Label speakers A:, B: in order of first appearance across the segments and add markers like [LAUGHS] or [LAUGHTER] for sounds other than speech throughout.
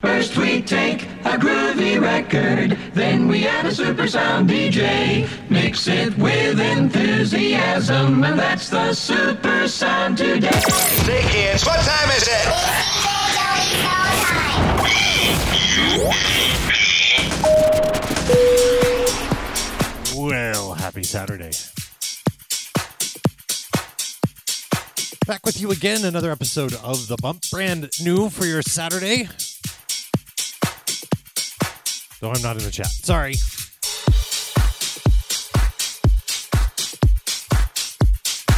A: First we take a groovy record, then we add a super sound DJ. Mix it with enthusiasm, and that's the super sound today.
B: Say kids, what time is it?
C: Well, happy Saturday. Back with you again, another episode of The Bump, brand new for your Saturday. Though I'm not in the chat. Sorry.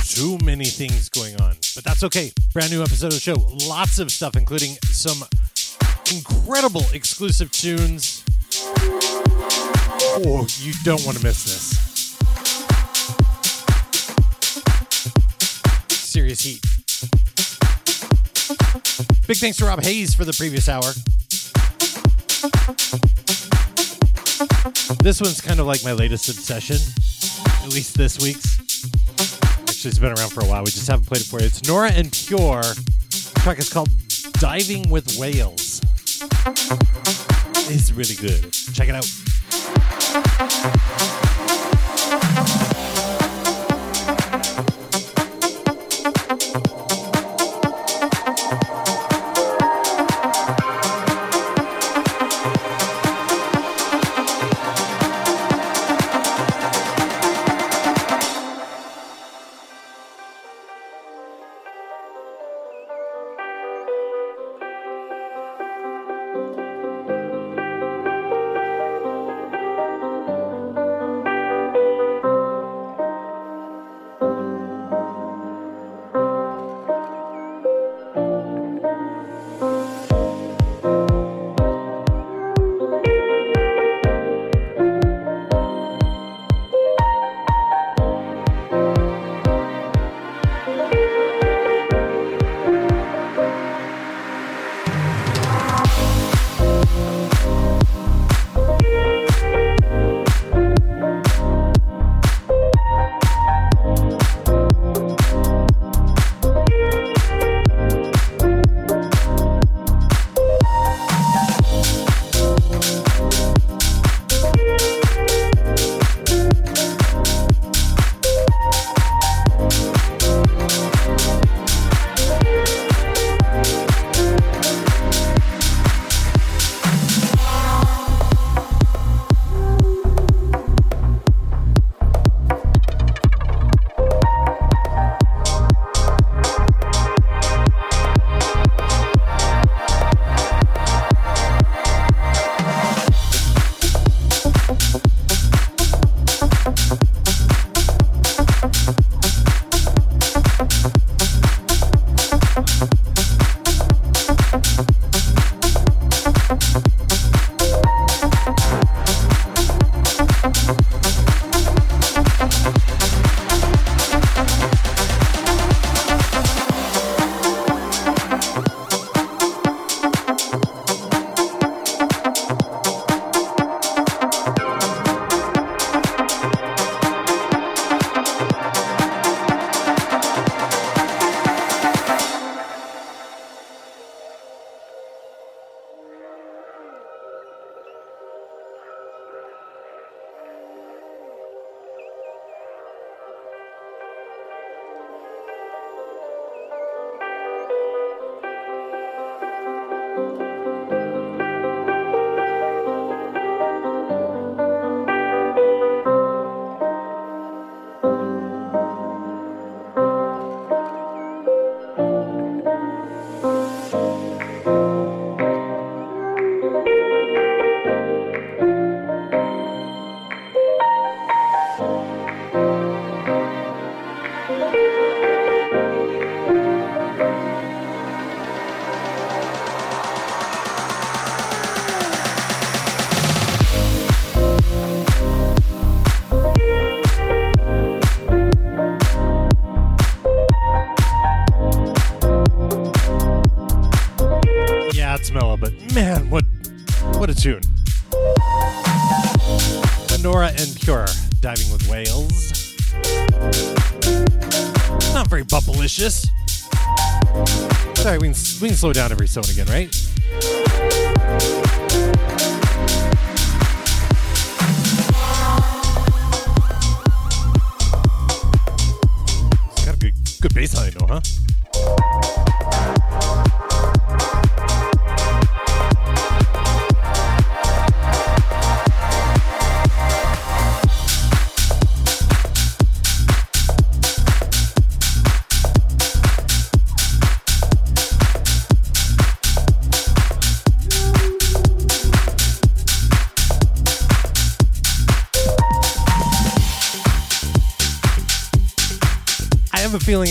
C: Too many things going on, but that's okay. Brand new episode of the show. Lots of stuff, including some incredible exclusive tunes. Oh, you don't want to miss this. Serious heat. Big thanks to Rob Hayes for the previous hour. This one's kind of like my latest obsession, at least this week's. Actually, it's been around for a while. We just haven't played it for you. It's Nora En Pure. The track is called Diving with Whales. It's really good. Check it out. We can slow down every so and again, right?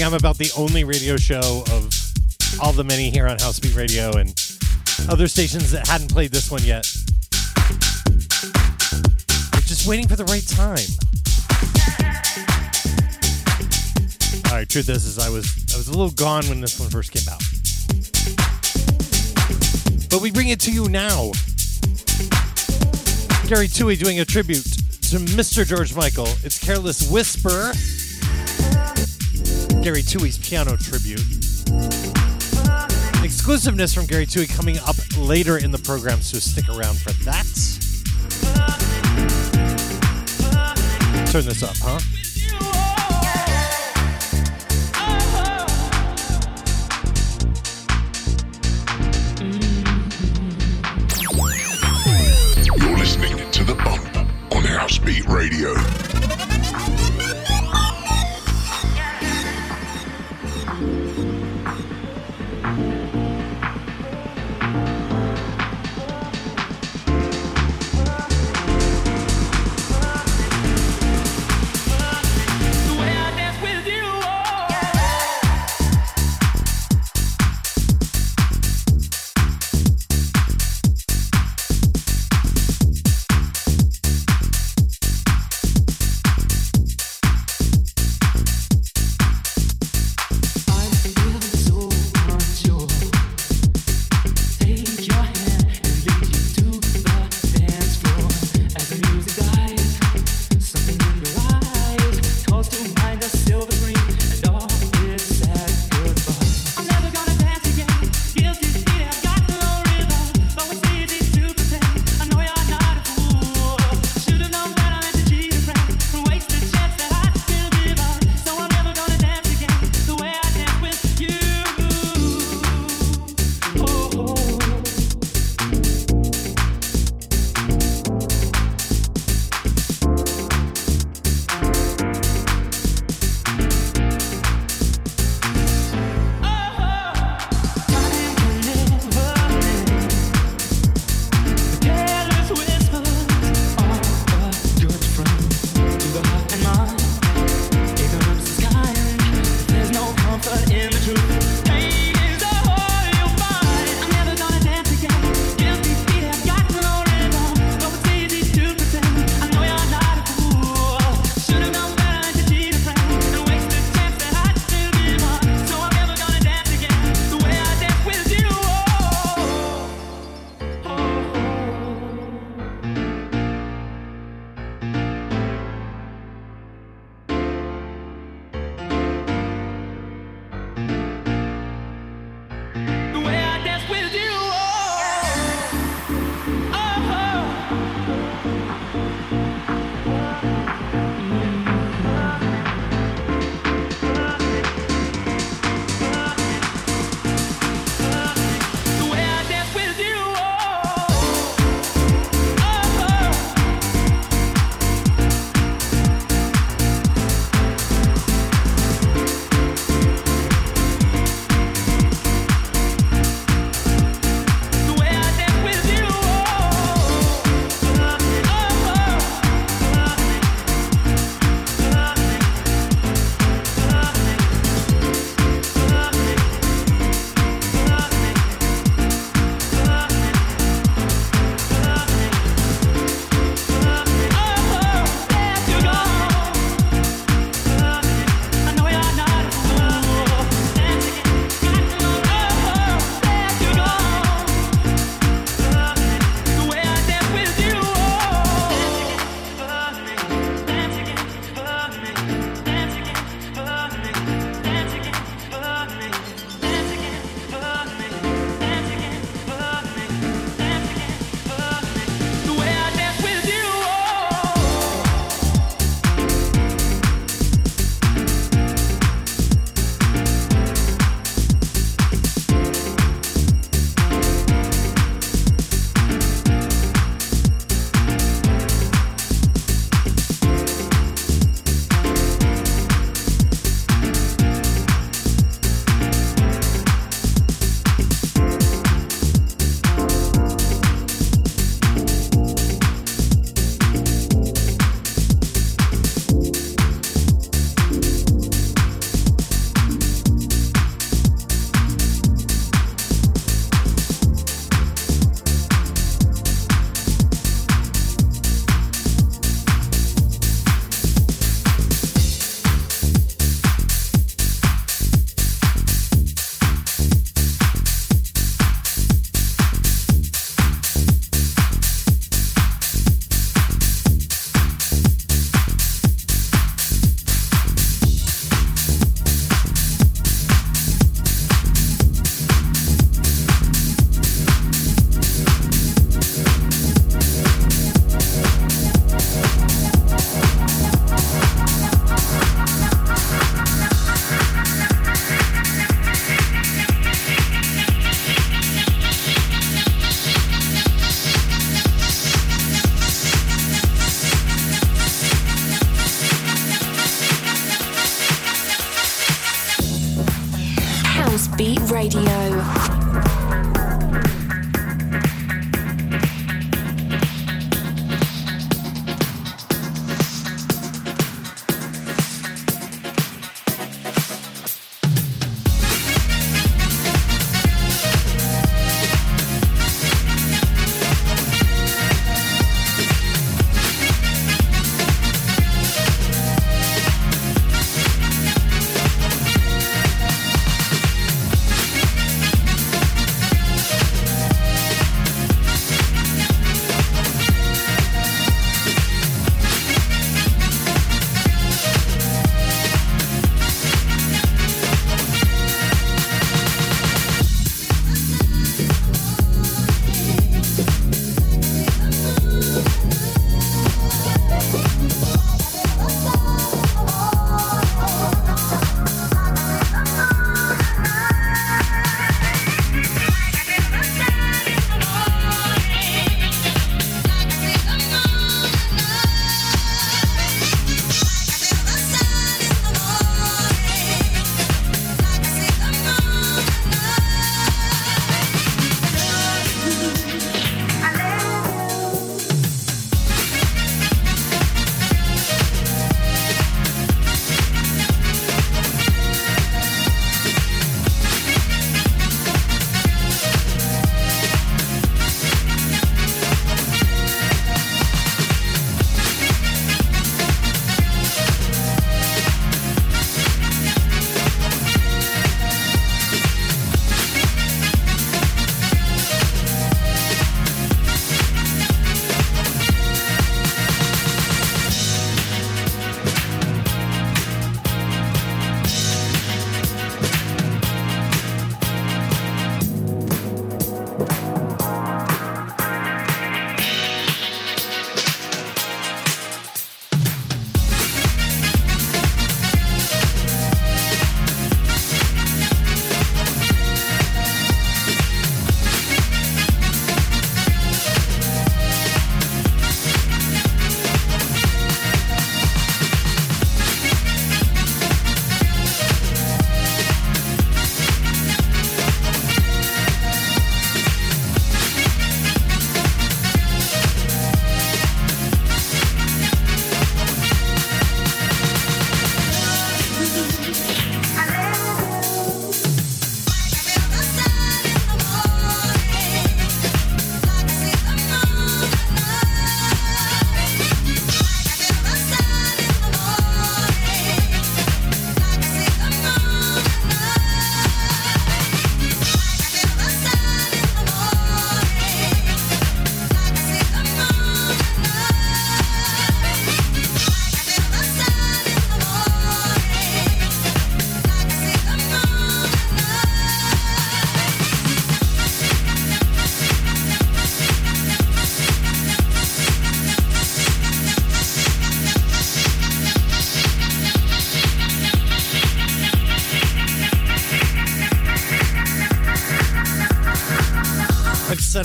C: I'm about the only radio show of all the many here on House Beat Radio and other stations that hadn't played this one yet. We're just waiting for the right time. All right, truth is, is I was I was a little gone when this one first came out, but we bring it to you now. Gary Tui doing a tribute to Mr. George Michael. It's Careless Whisper. Gary Tui's piano tribute. Exclusiveness from Gary Tui coming up later in the program, so stick around for that. Turn this up, huh?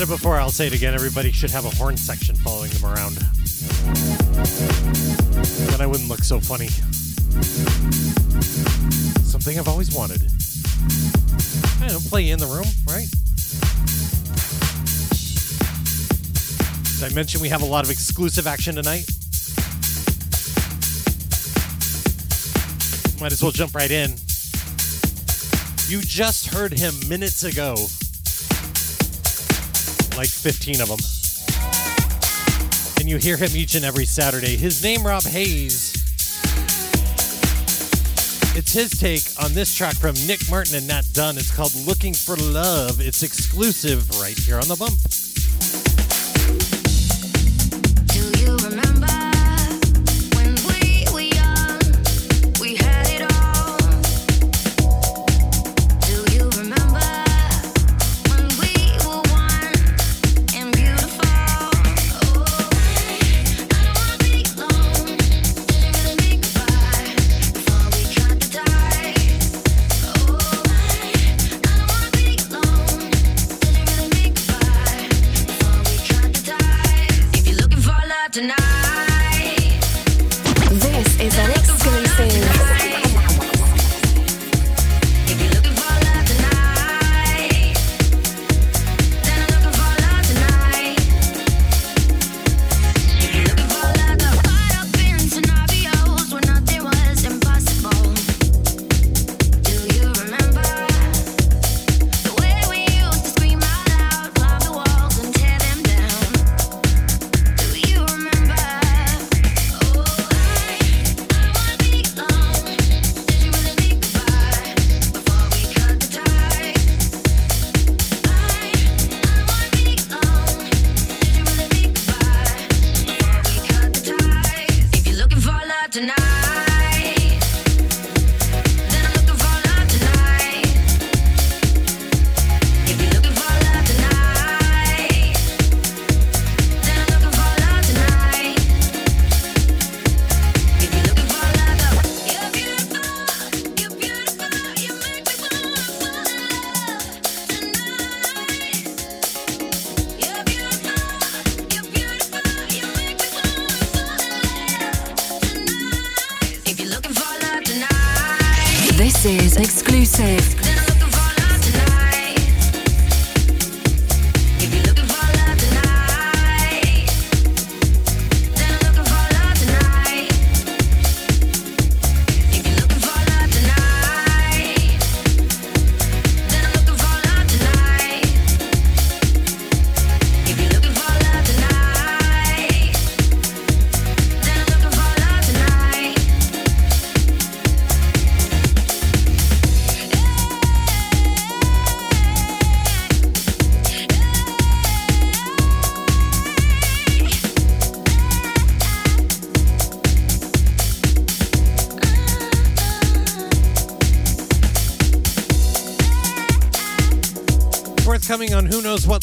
D: Said it before, I'll say it again. Everybody should have a horn section following them around. Then I wouldn't look so funny. Something I've always wanted. I don't play in the room, right? Did I mention we have a lot of exclusive action tonight? Might as well jump right in. You just heard him minutes ago. Like 15 of them. And you hear him each and every Saturday. His name, Rob Hayes. It's his take on this track from Nick Martin and Nat Dunn. It's called Looking for Love. It's exclusive right here on the bump.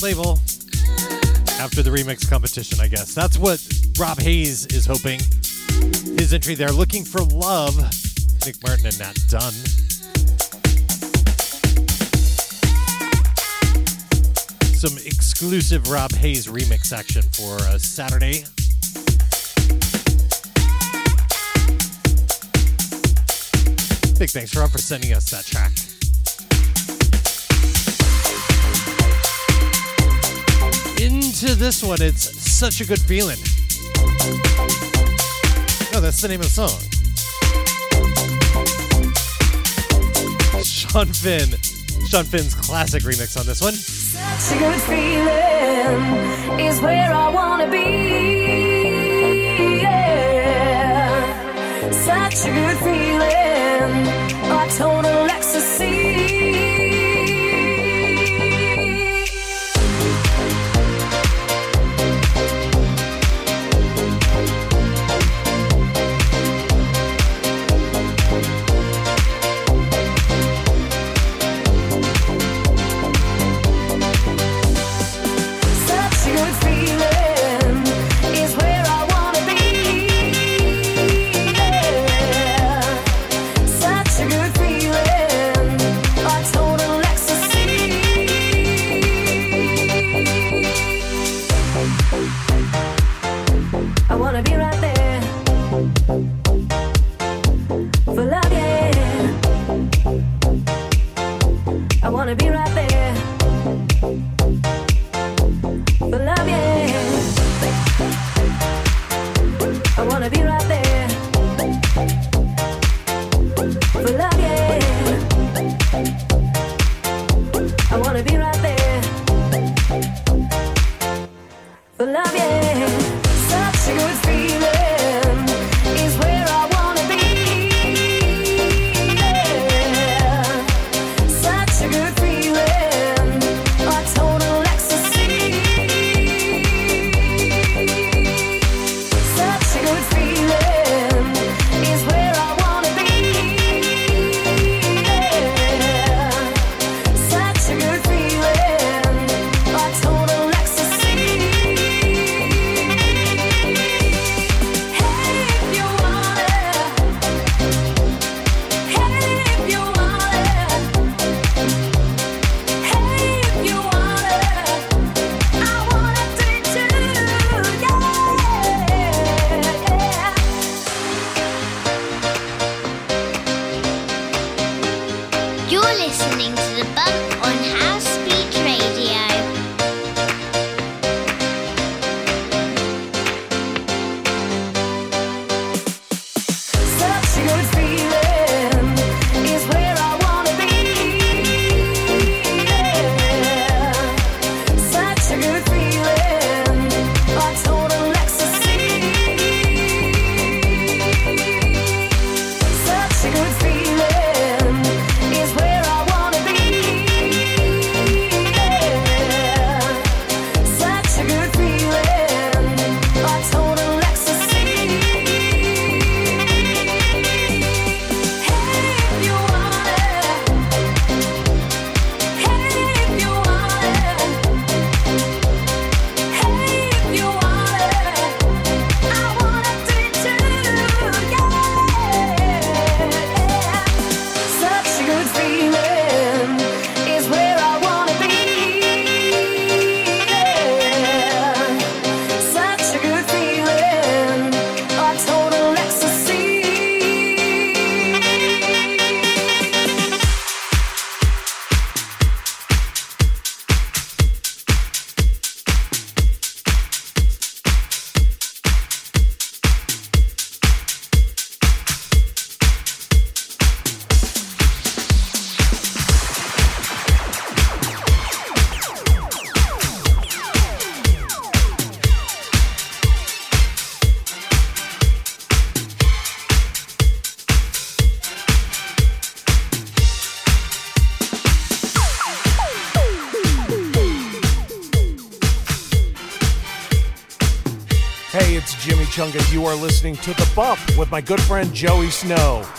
D: Label after the remix competition, I guess. That's what Rob Hayes is hoping. His entry there, Looking for Love. Nick Martin and Nat Dunn. Some exclusive Rob Hayes remix action for uh, Saturday. Big thanks, Rob, for sending us that track. Into this one, it's such a good feeling. No, that's the name of the song. Sean Finn. Sean Finn's classic remix on this one.
E: Such a good feeling is where I wanna be. Yeah. Such a good feeling,
F: Bump with my good friend Joey Snow.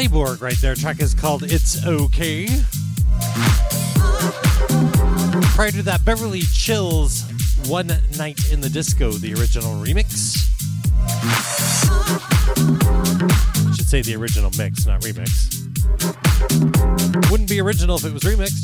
C: Playborg, right there. Track is called It's Okay. Prior to that, Beverly Chills One Night in the Disco, the original remix. I should say the original mix, not remix. Wouldn't be original if it was
G: remix.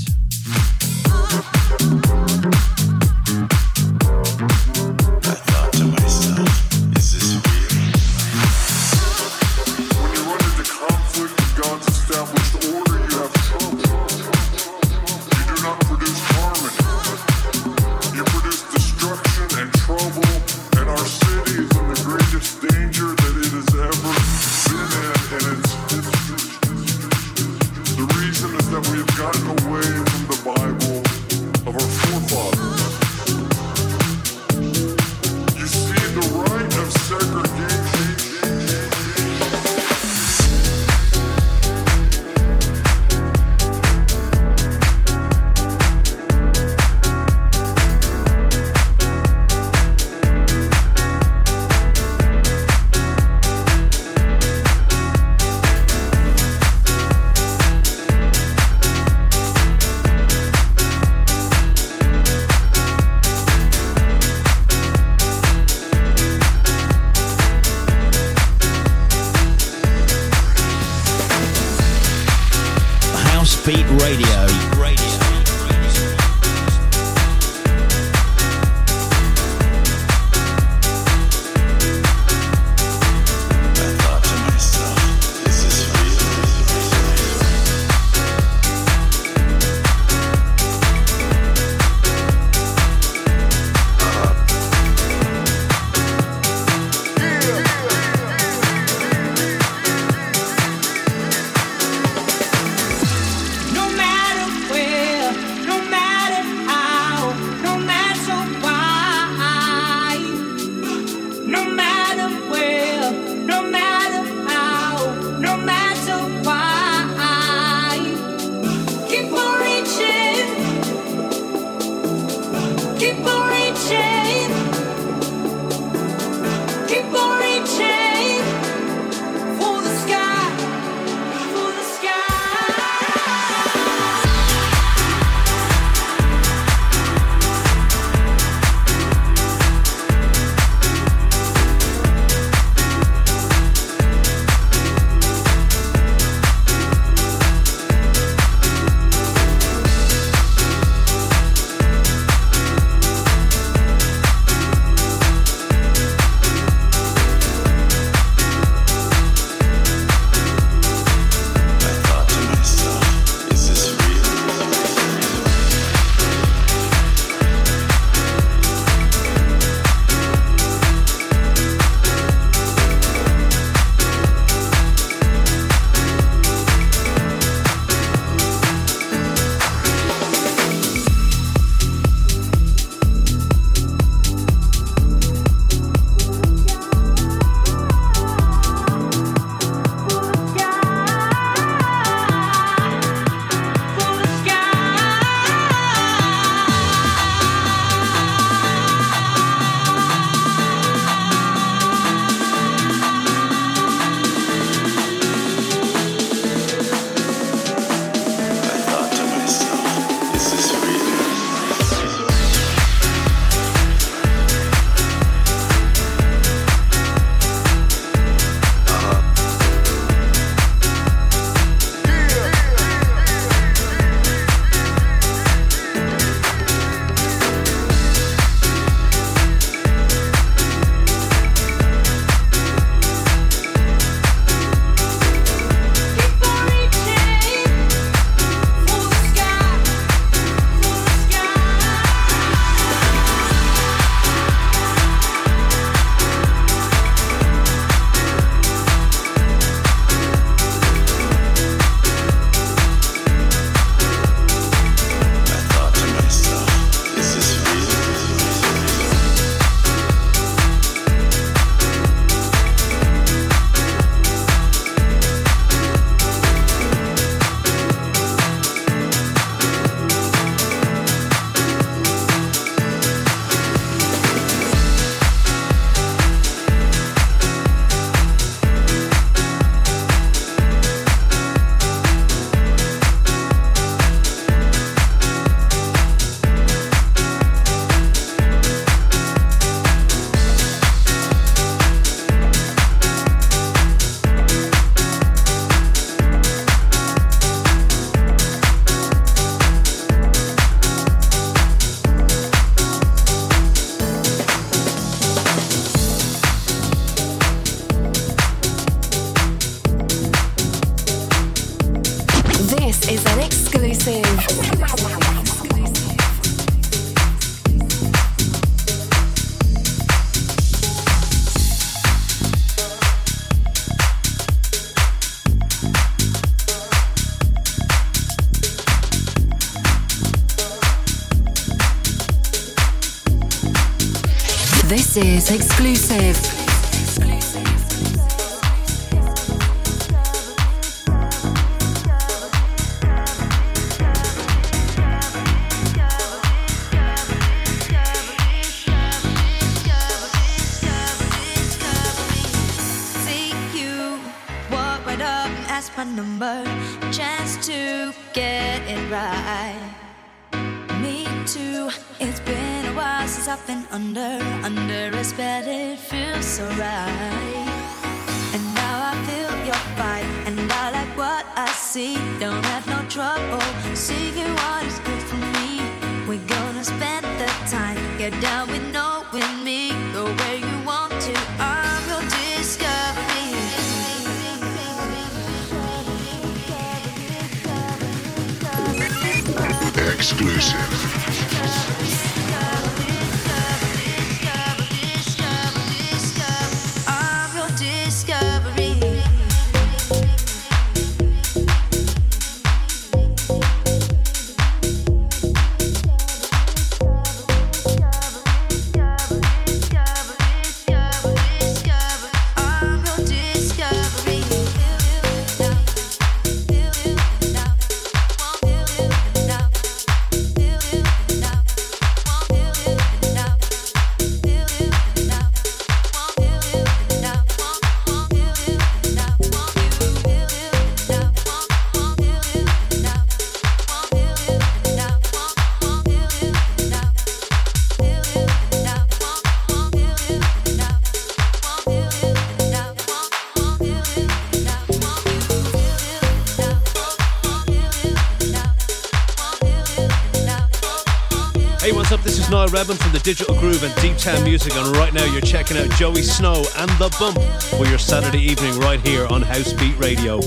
G: Rebel from the
H: Digital Groove and Deep Town Music, and right now you're checking out Joey Snow and The Bump for your Saturday evening right here on House Beat Radio.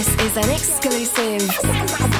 D: This is an exclusive.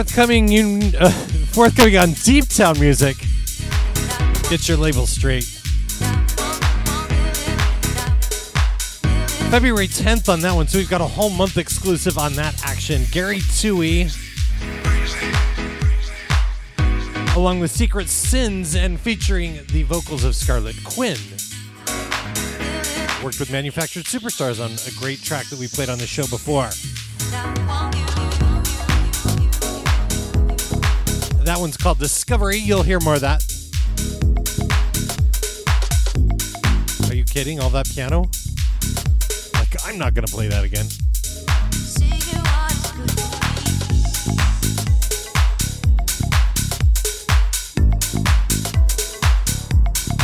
C: forthcoming un- uh, [LAUGHS] forthcoming on Deep Town Music. Get your label straight. February 10th on that one, so we've got a whole month exclusive on that action. Gary Toohey, along with Secret Sins and featuring the vocals of Scarlett Quinn. Worked with Manufactured Superstars on a great track that we played on the show before. One's called Discovery. You'll hear more of that. Are you kidding? All that piano? Like, I'm not going to play that again.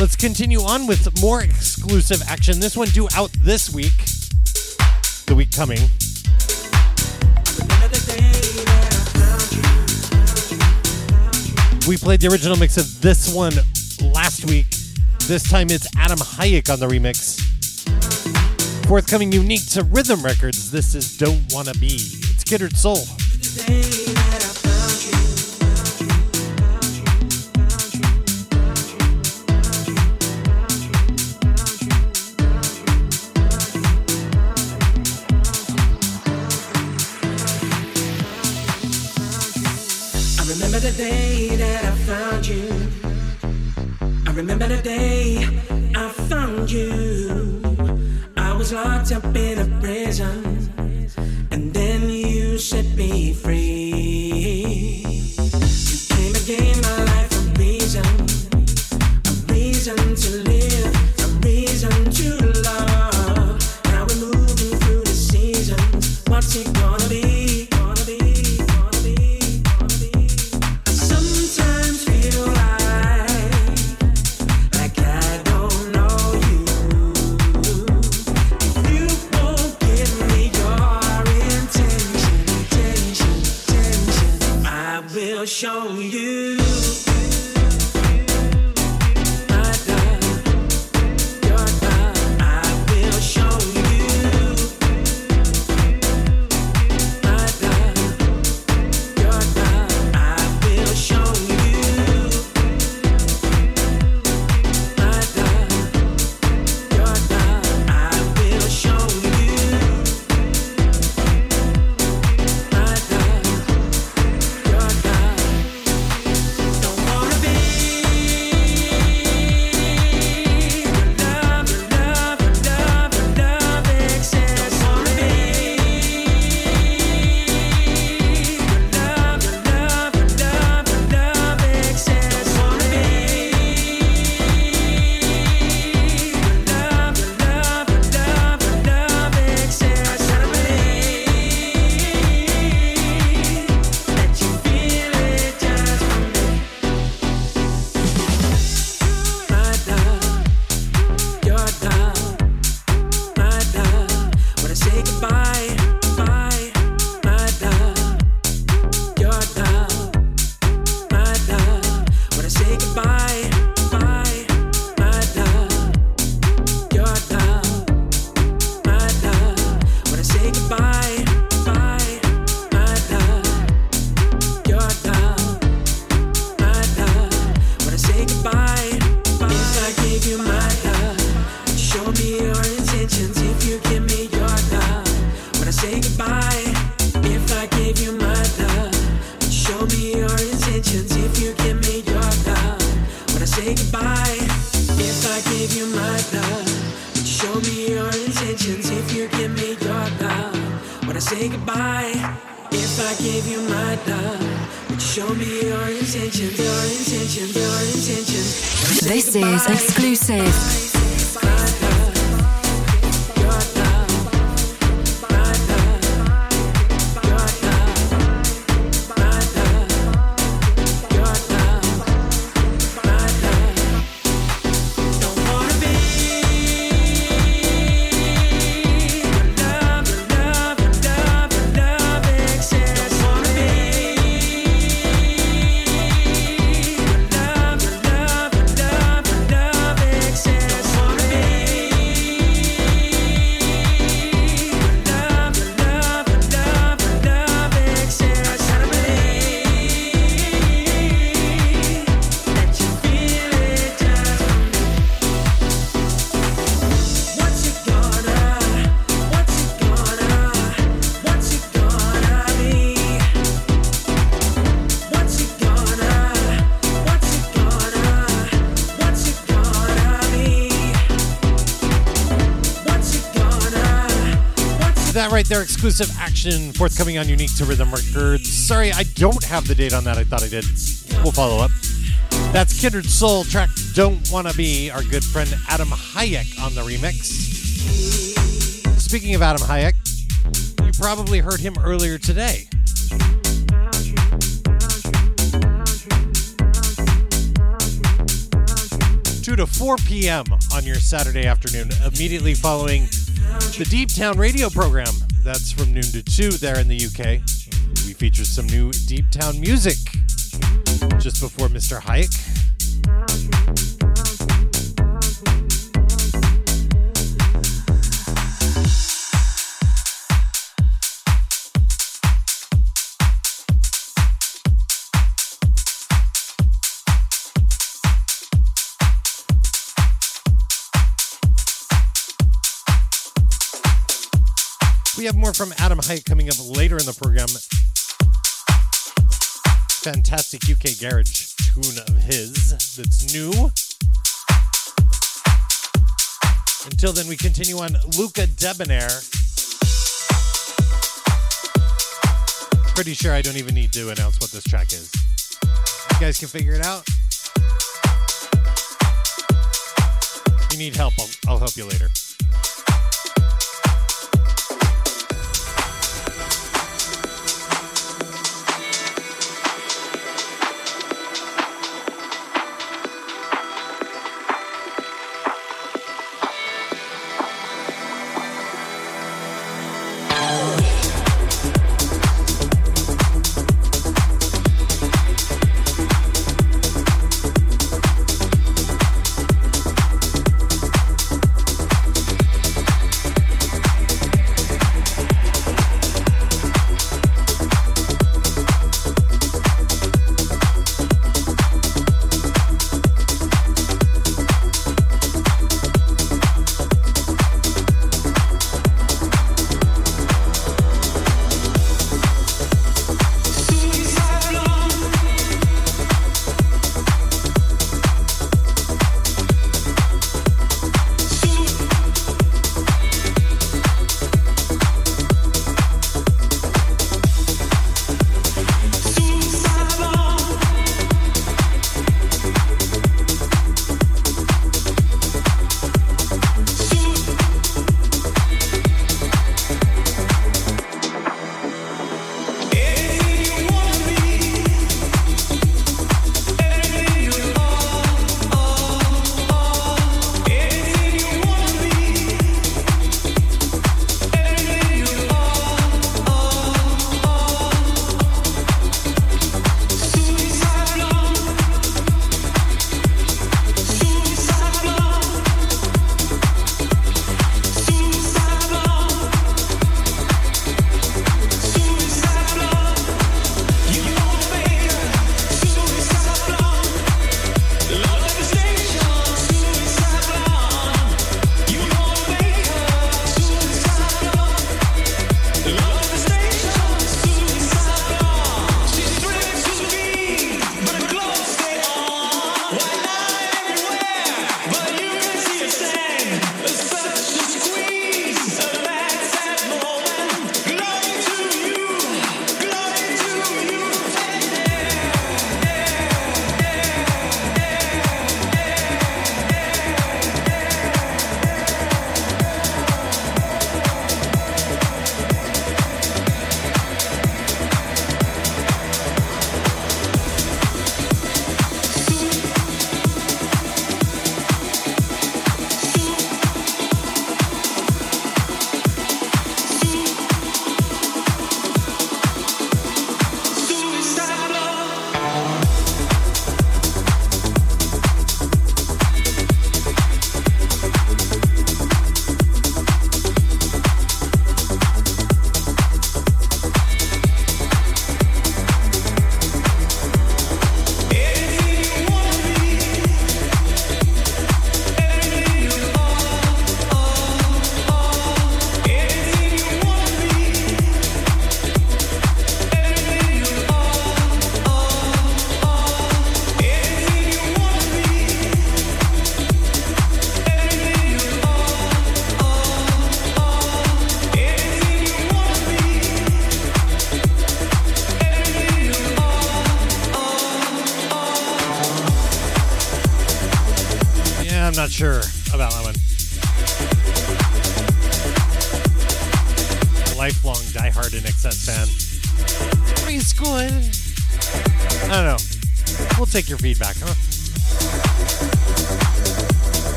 C: Let's continue on with more exclusive action. This one due out this week, the week coming. We played the original mix of this one last week. This time it's Adam Hayek on the remix. Forthcoming unique to Rhythm Records, this is Don't Wanna Be. It's Kindred Soul.
I: Seasons. What's
C: right there, exclusive action forthcoming on Unique to Rhythm Records. Sorry, I don't have the date on that. I thought I did. We'll follow up. That's Kindred Soul track Don't Wanna Be, our good friend Adam Hayek on the remix. Speaking of Adam Hayek, you probably heard him earlier today. 2 to 4 p.m. on your Saturday afternoon, immediately following the Deep Town radio program. That's from noon to 2 there in the UK. We featured some new Deep Town music just before Mr. Hayek. Have more from Adam Hayek coming up later in the program. Fantastic UK garage tune of his that's new. Until then, we continue on Luca Debonaire. Pretty sure I don't even need to announce what this track is. You guys can figure it out. If you need help, I'll, I'll help you later.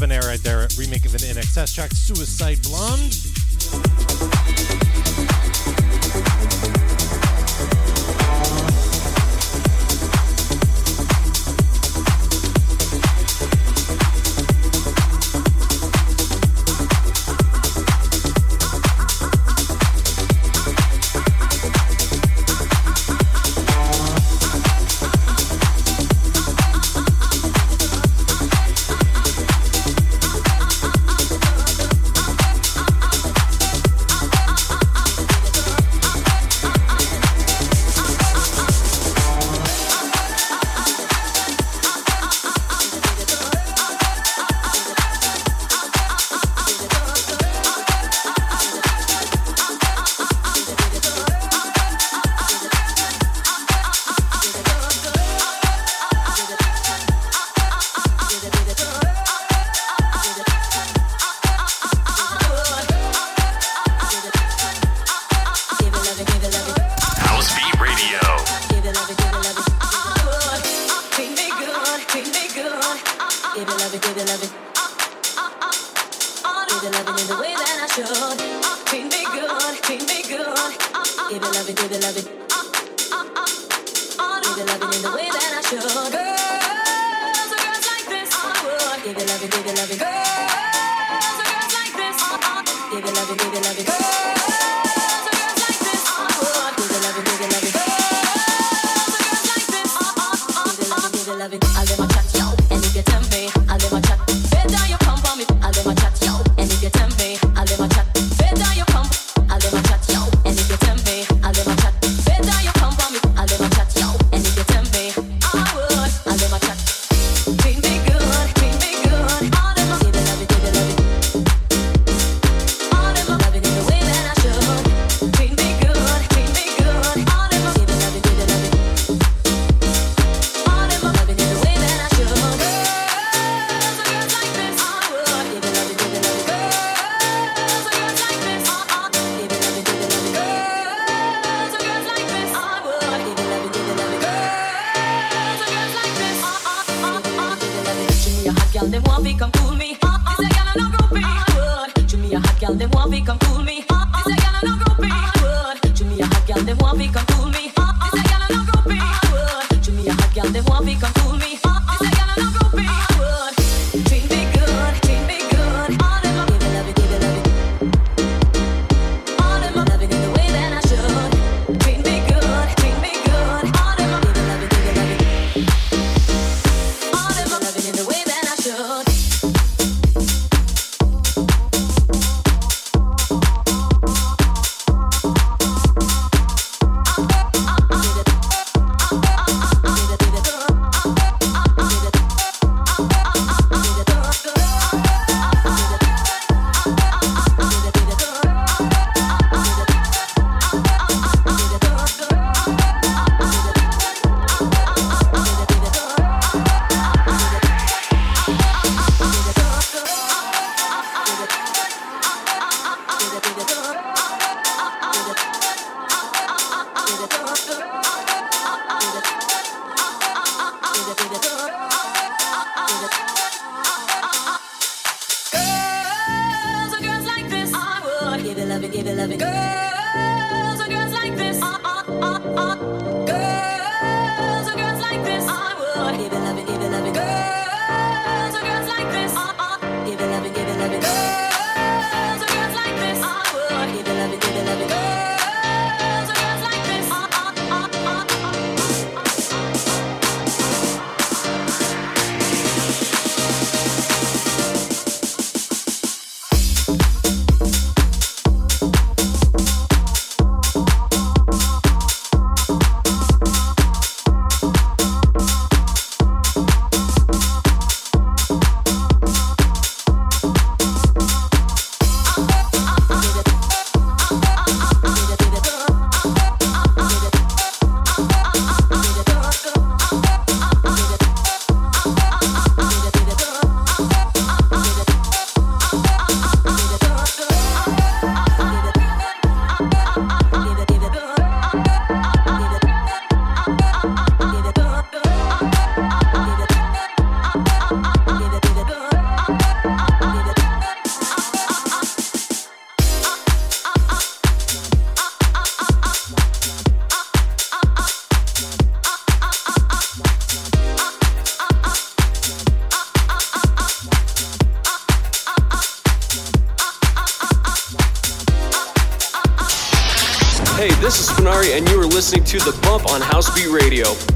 C: Debonaire right there, remake of an INXS track, Suicide Blonde.
J: Listening to The Bump on Housebeat Radio.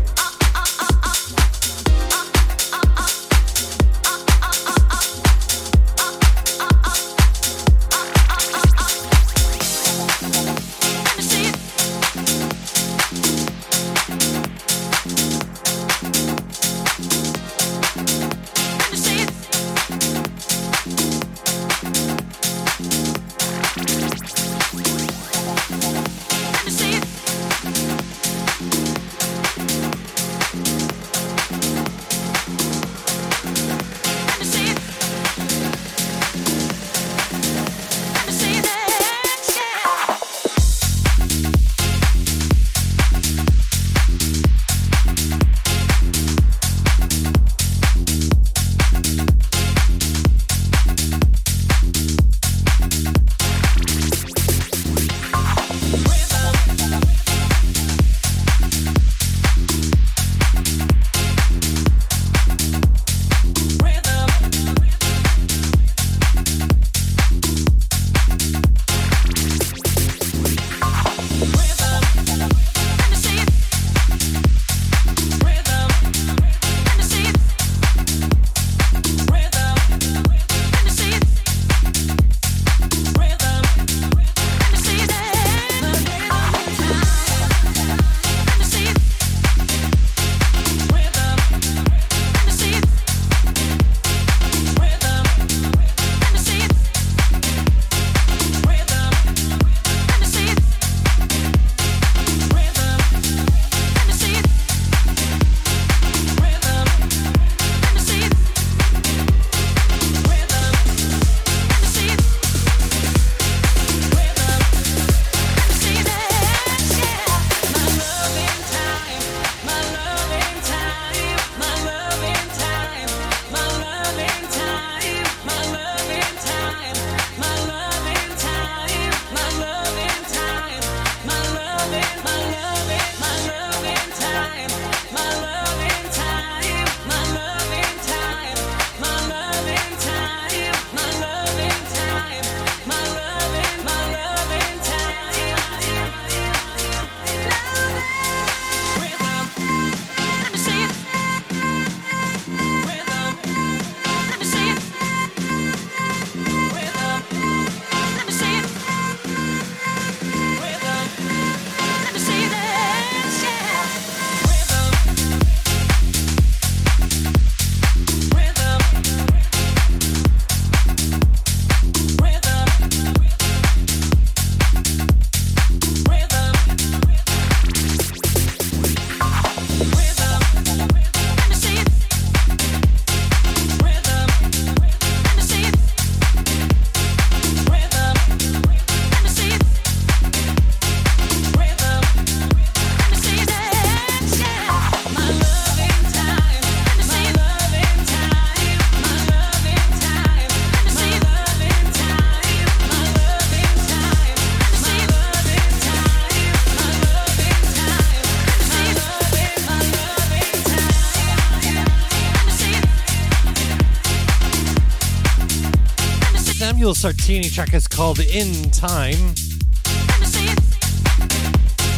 C: Sartini track is called In Time.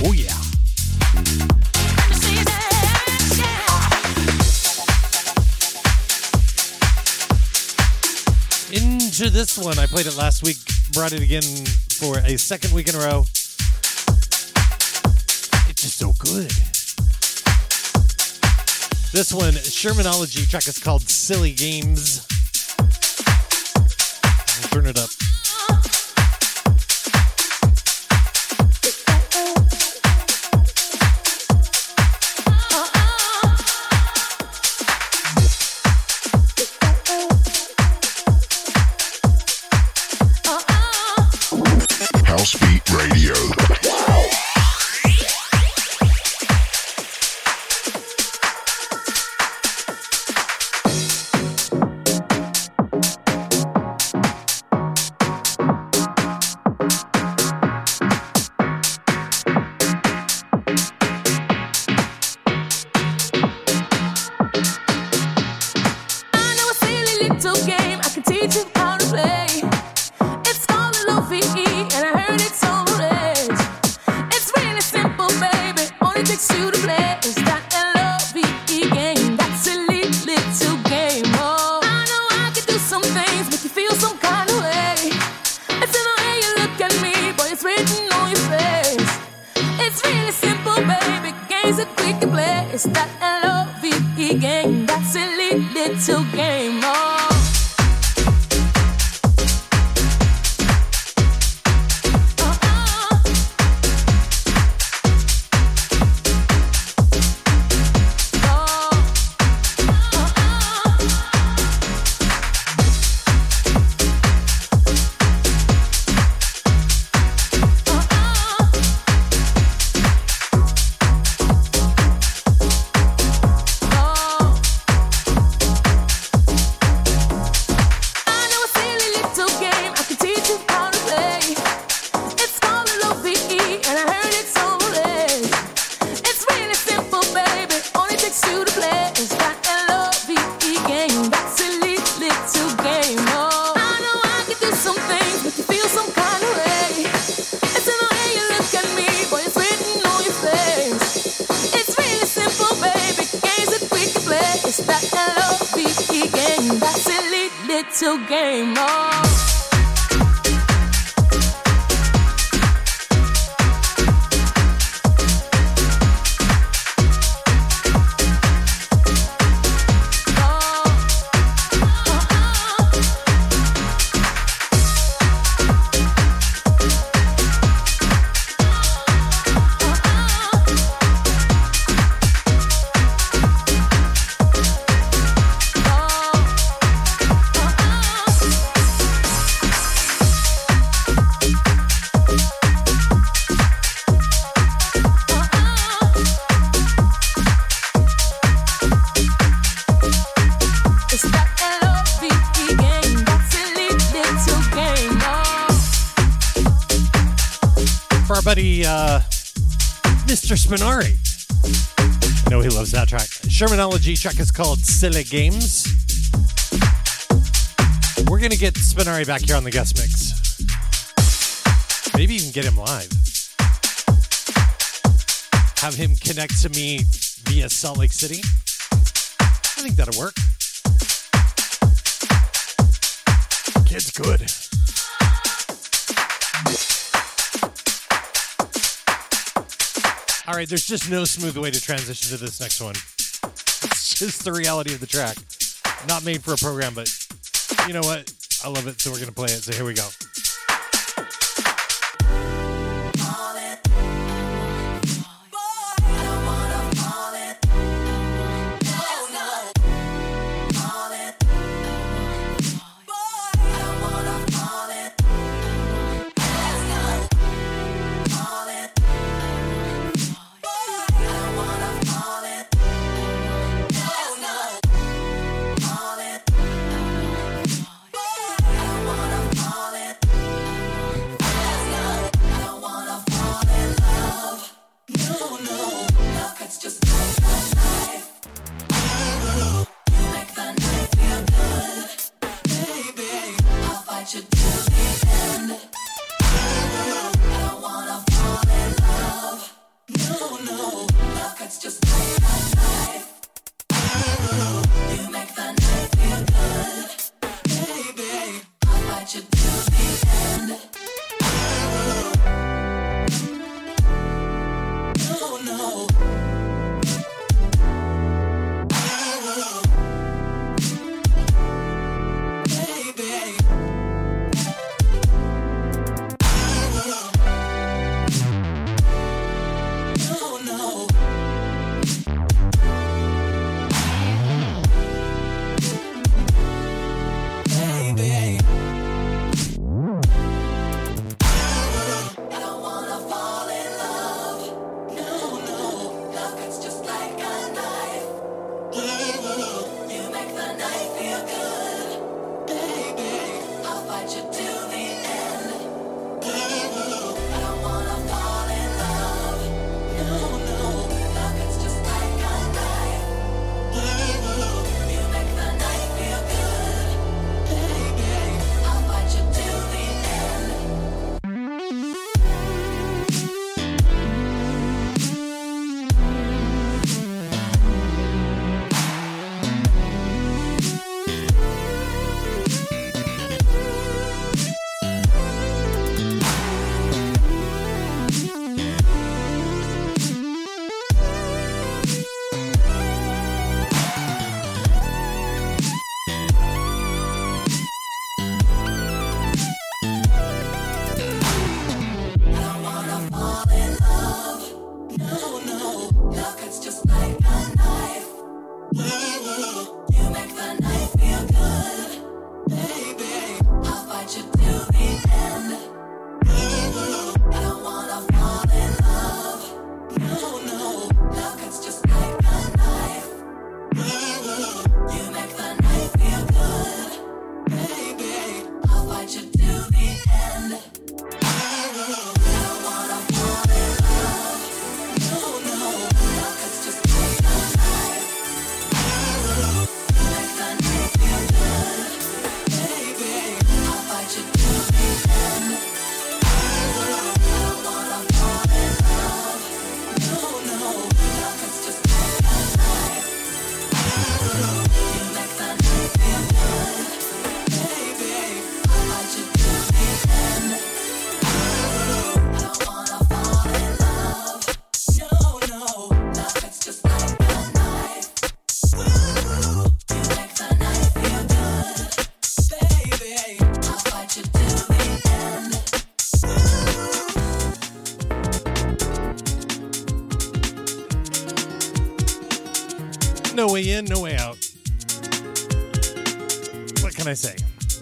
C: Oh, yeah. Into this one. I played it last week, brought it again for a second week in a row. It's just so good. This one, Shermanology track is called Silly Games. Turn it up.
K: Housebeat Radio.
C: Shermanology track is called Silly Games. We're going to get Spinari back here on the guest mix. Maybe even get him live. Have him connect to me via Salt Lake City. I think that'll work. Kid's good. All right, there's just no smooth way to transition to this next one. [LAUGHS] Just the reality of the track. Not made for a program, but you know what? I love it, so we're to play it. So here we go.
E: way in, no way out. What can I say?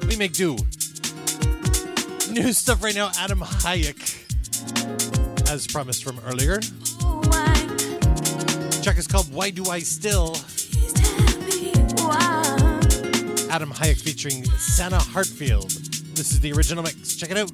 E: We make do. New stuff right now Adam Hayek, as promised from earlier. Check is called Why Do I Still? Adam Hayek featuring Santa Hartfield. This is the original mix. Check it out.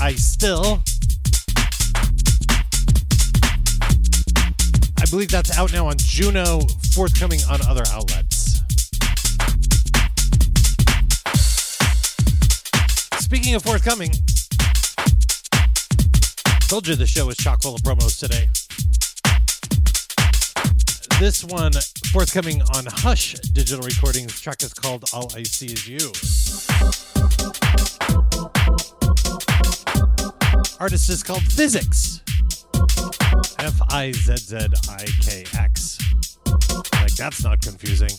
C: I Still. I
E: believe that's out now on Juno, forthcoming on other outlets. Speaking of forthcoming, told you the show is chock full of promos today. This one forthcoming on Hush Digital Recordings. The track is called All I See Is You. Artist is called Fizzikx. F I Z Z I K X. Like, that's not confusing.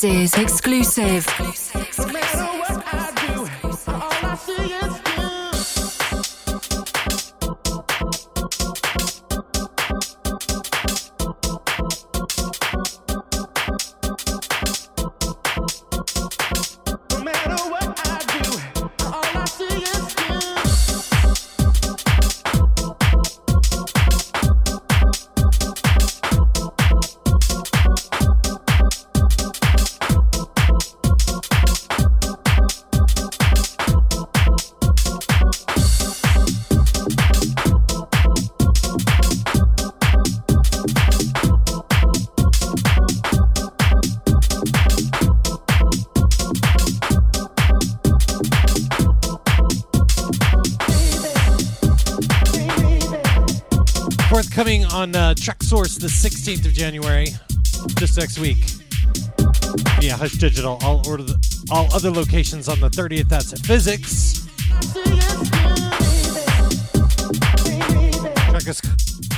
L: This is exclusive.
C: On uh, Traxsource the 16th of January, just next week. Yeah, Hush Digital. All order the, all other locations on the 30th. That's at Fizzikx. Track is,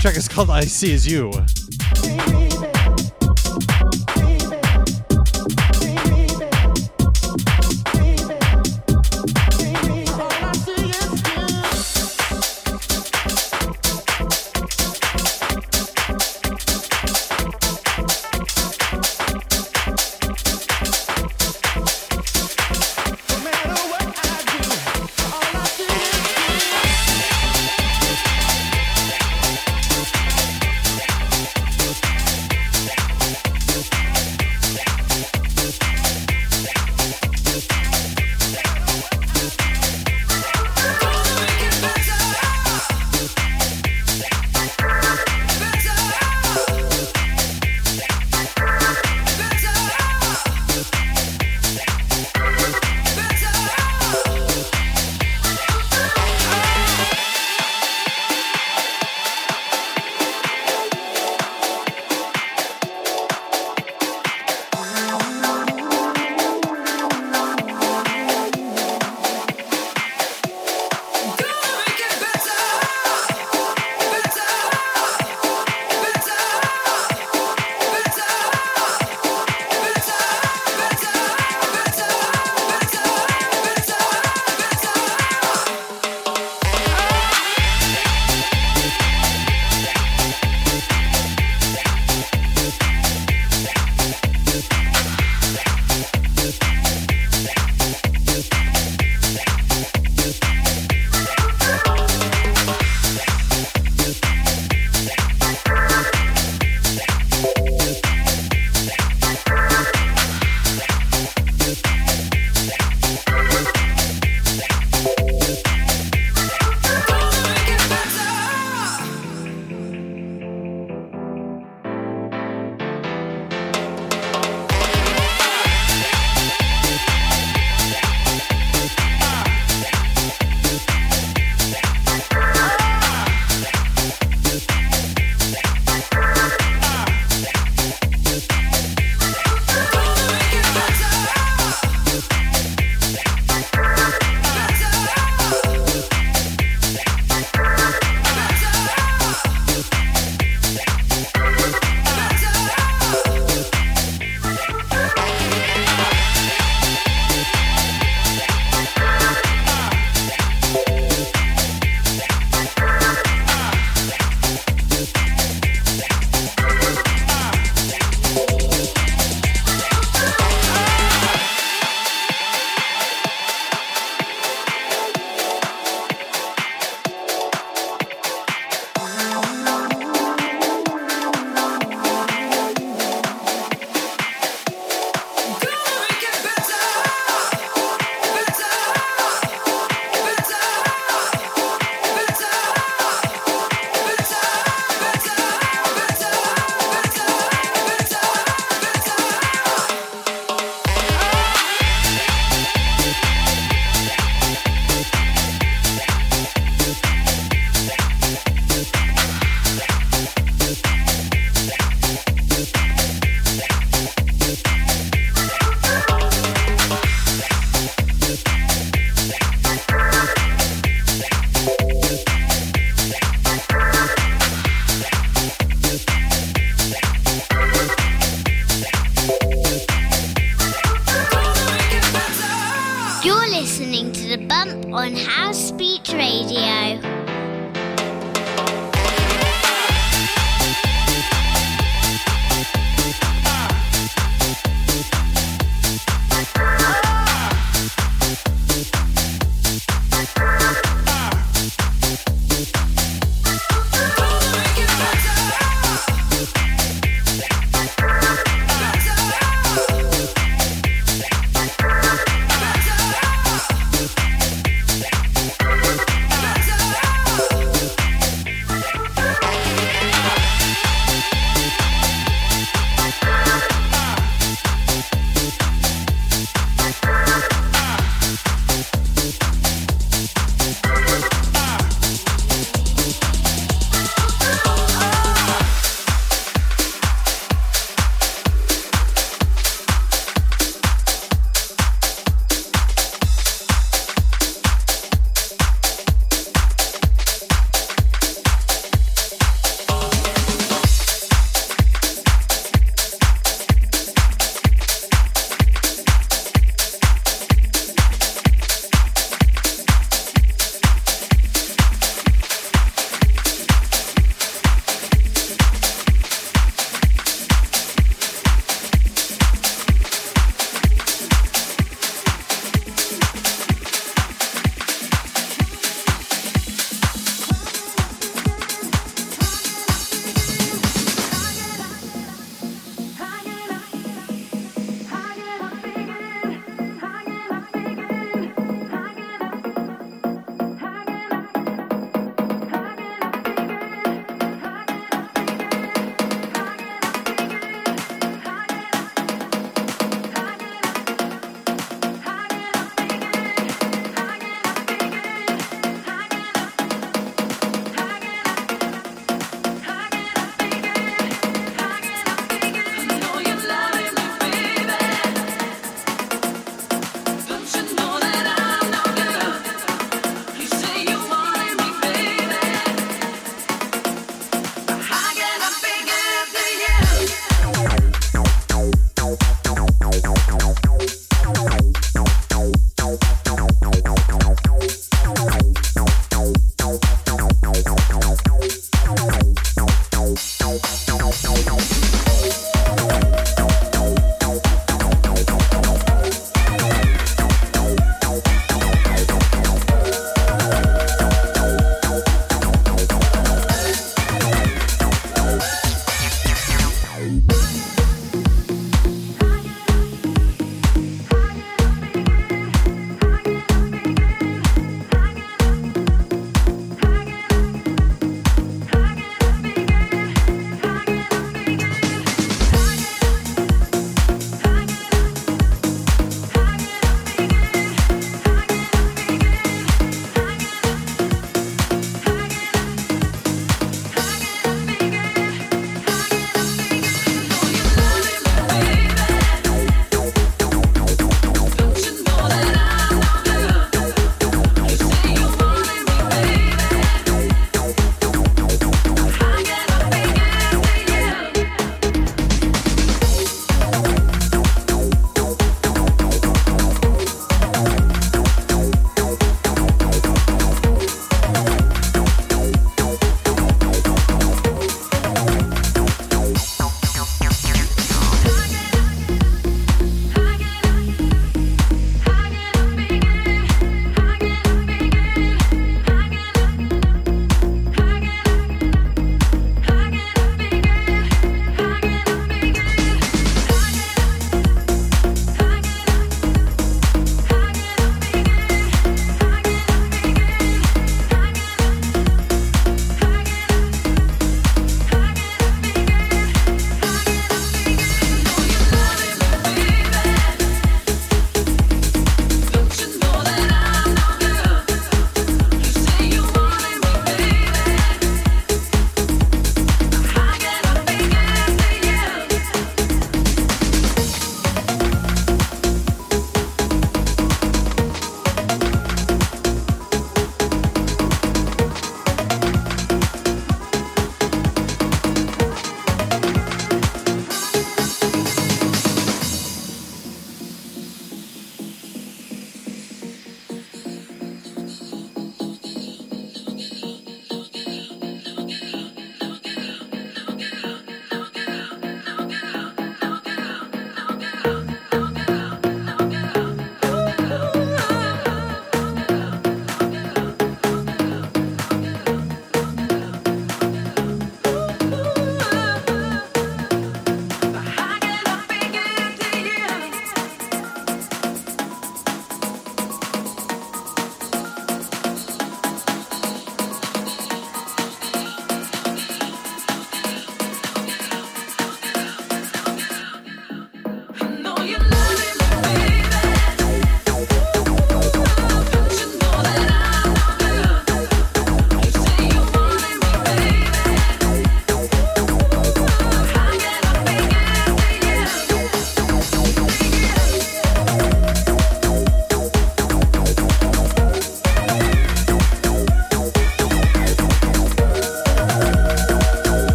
C: track is called I See As You.
M: On Housebeat Radio.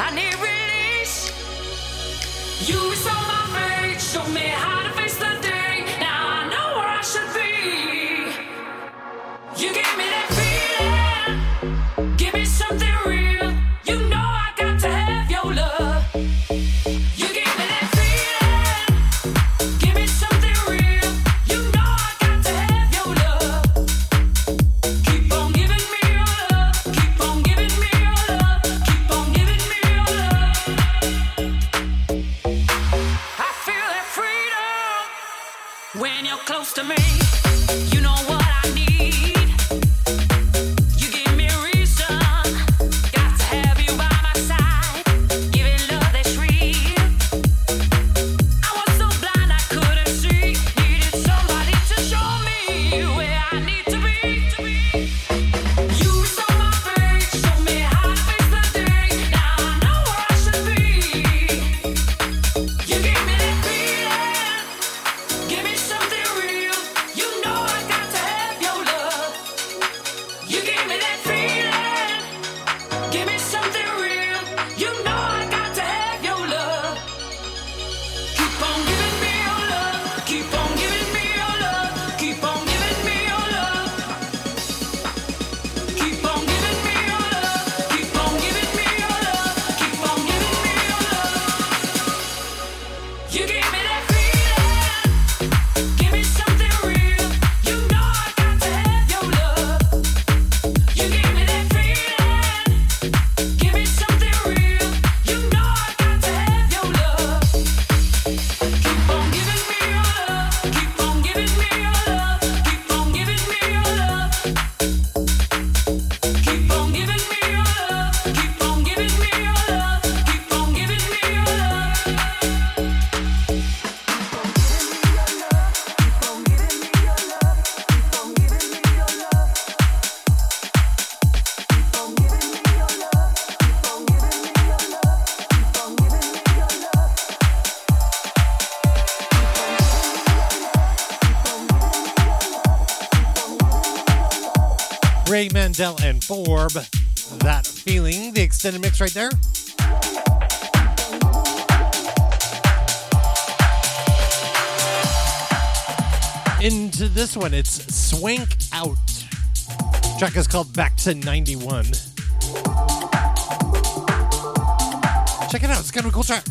J: I need release. You restore my faith, show me how.
C: Dell and Forb. That feeling, the extended mix right there. Into this one, it's Swank Out. Track is called Back to 91. Check it out, it's kind of a cool track.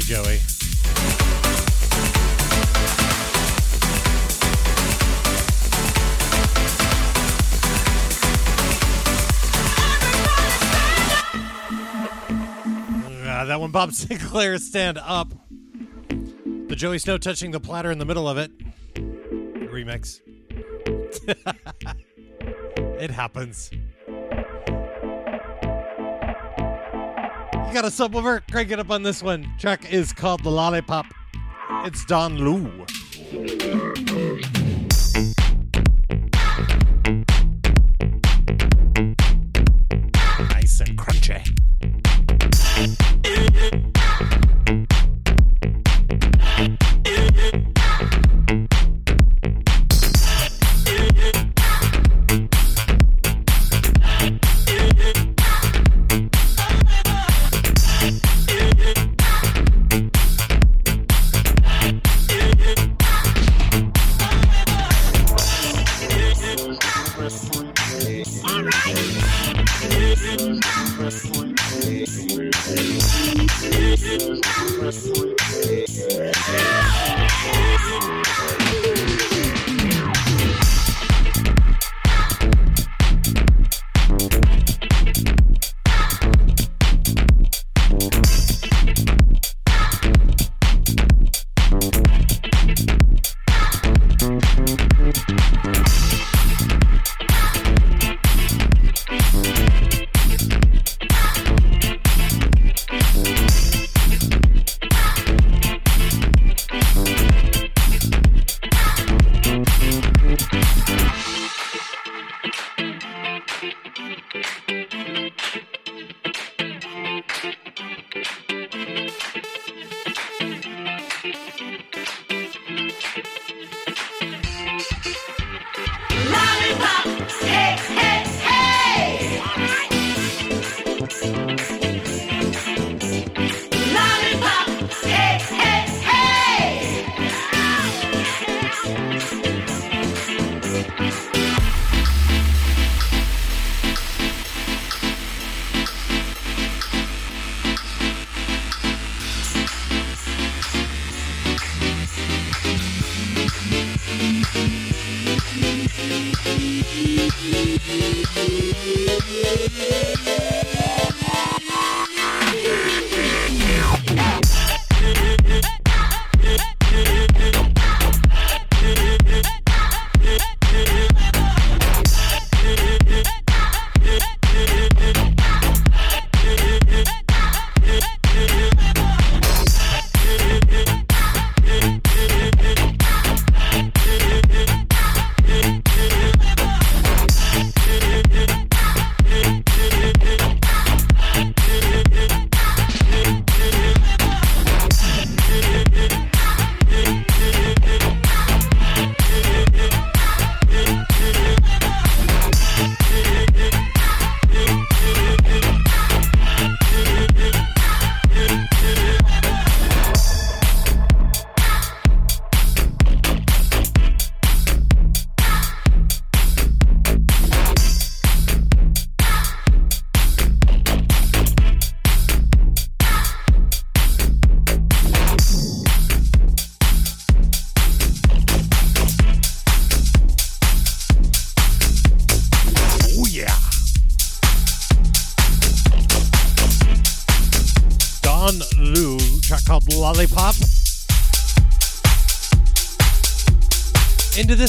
C: Joey. Ah, that one, Bob [LAUGHS] Sinclar, stand up. The Joey Snow touching the platter in the middle of it. Remix. [LAUGHS] it happens. Got a subwoofer? Crank it up on this one. Track is called The Lollipop. It's Don Lou.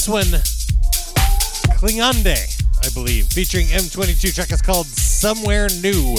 D: This one, Klingande, I believe, featuring M22. Track is called Somewhere New.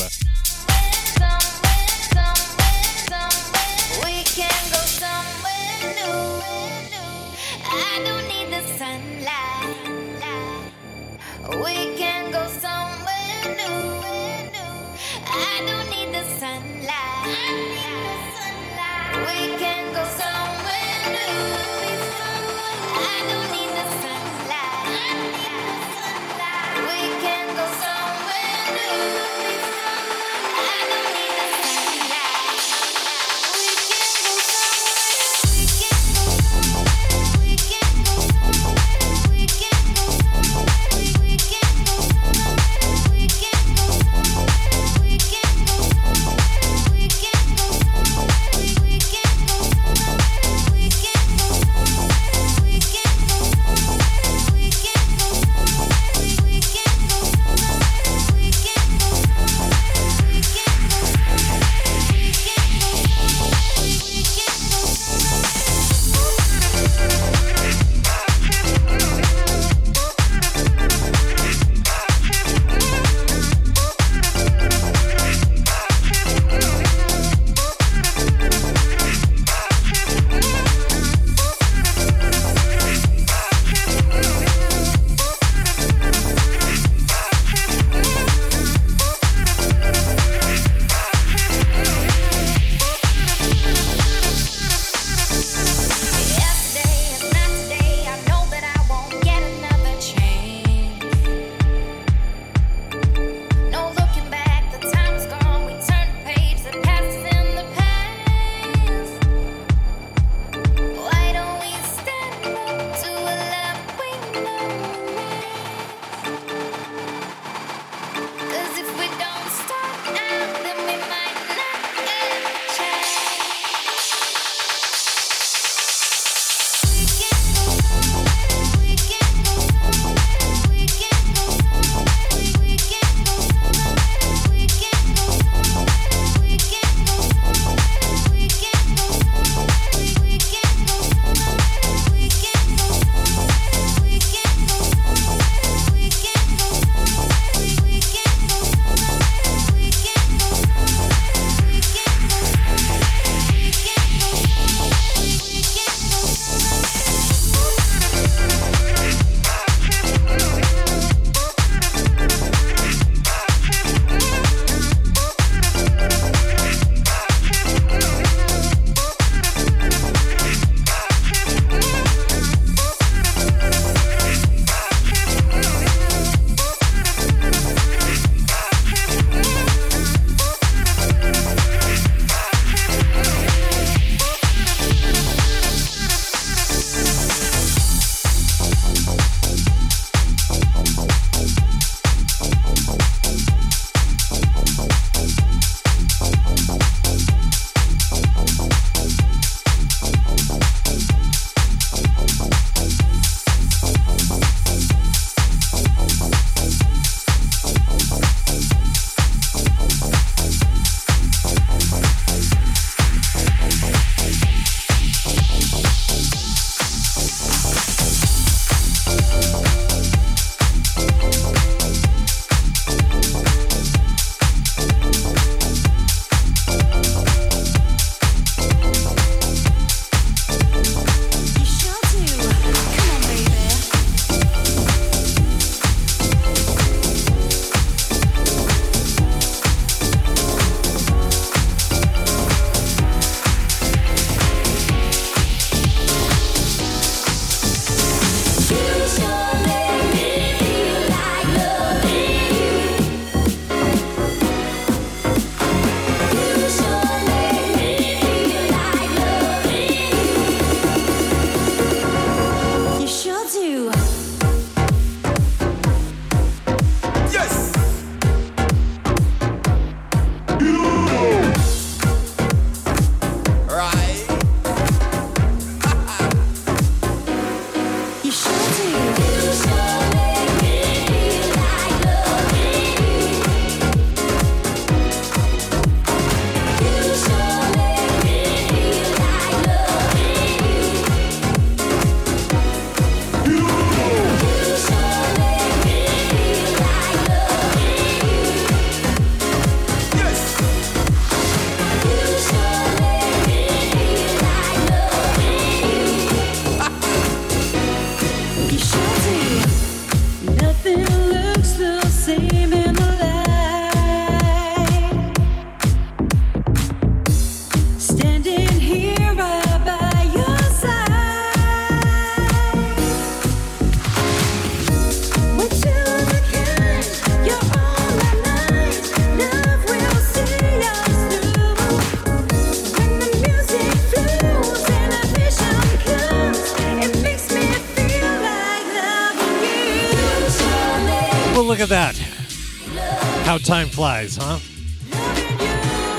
C: Flies, huh?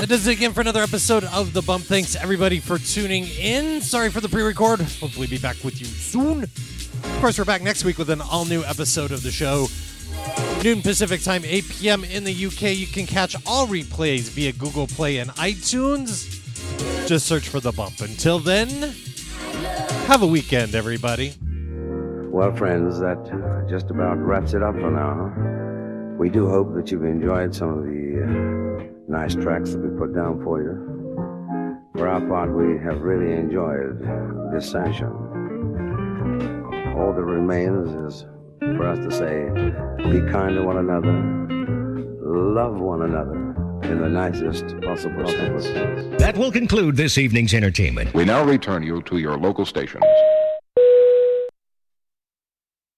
C: That does it again for another episode of The Bump. Thanks everybody for tuning in. Sorry for the pre record. Hopefully, be back with you soon. Of course, we're back next week with an all new episode of the show. Noon Pacific time, 8 p.m. in the UK. You can catch all replays via Google Play and iTunes. Just search for The Bump. Until then, have a weekend, everybody.
N: Well, friends, that uh, just about wraps it up for now. We do hope that you've enjoyed some of nice tracks that we put down for you. For our part, we have really enjoyed this session. All that remains is for us to say, be kind to one another, love one another in the nicest possible sense.
O: That will conclude this evening's entertainment.
P: We now return you to your local stations.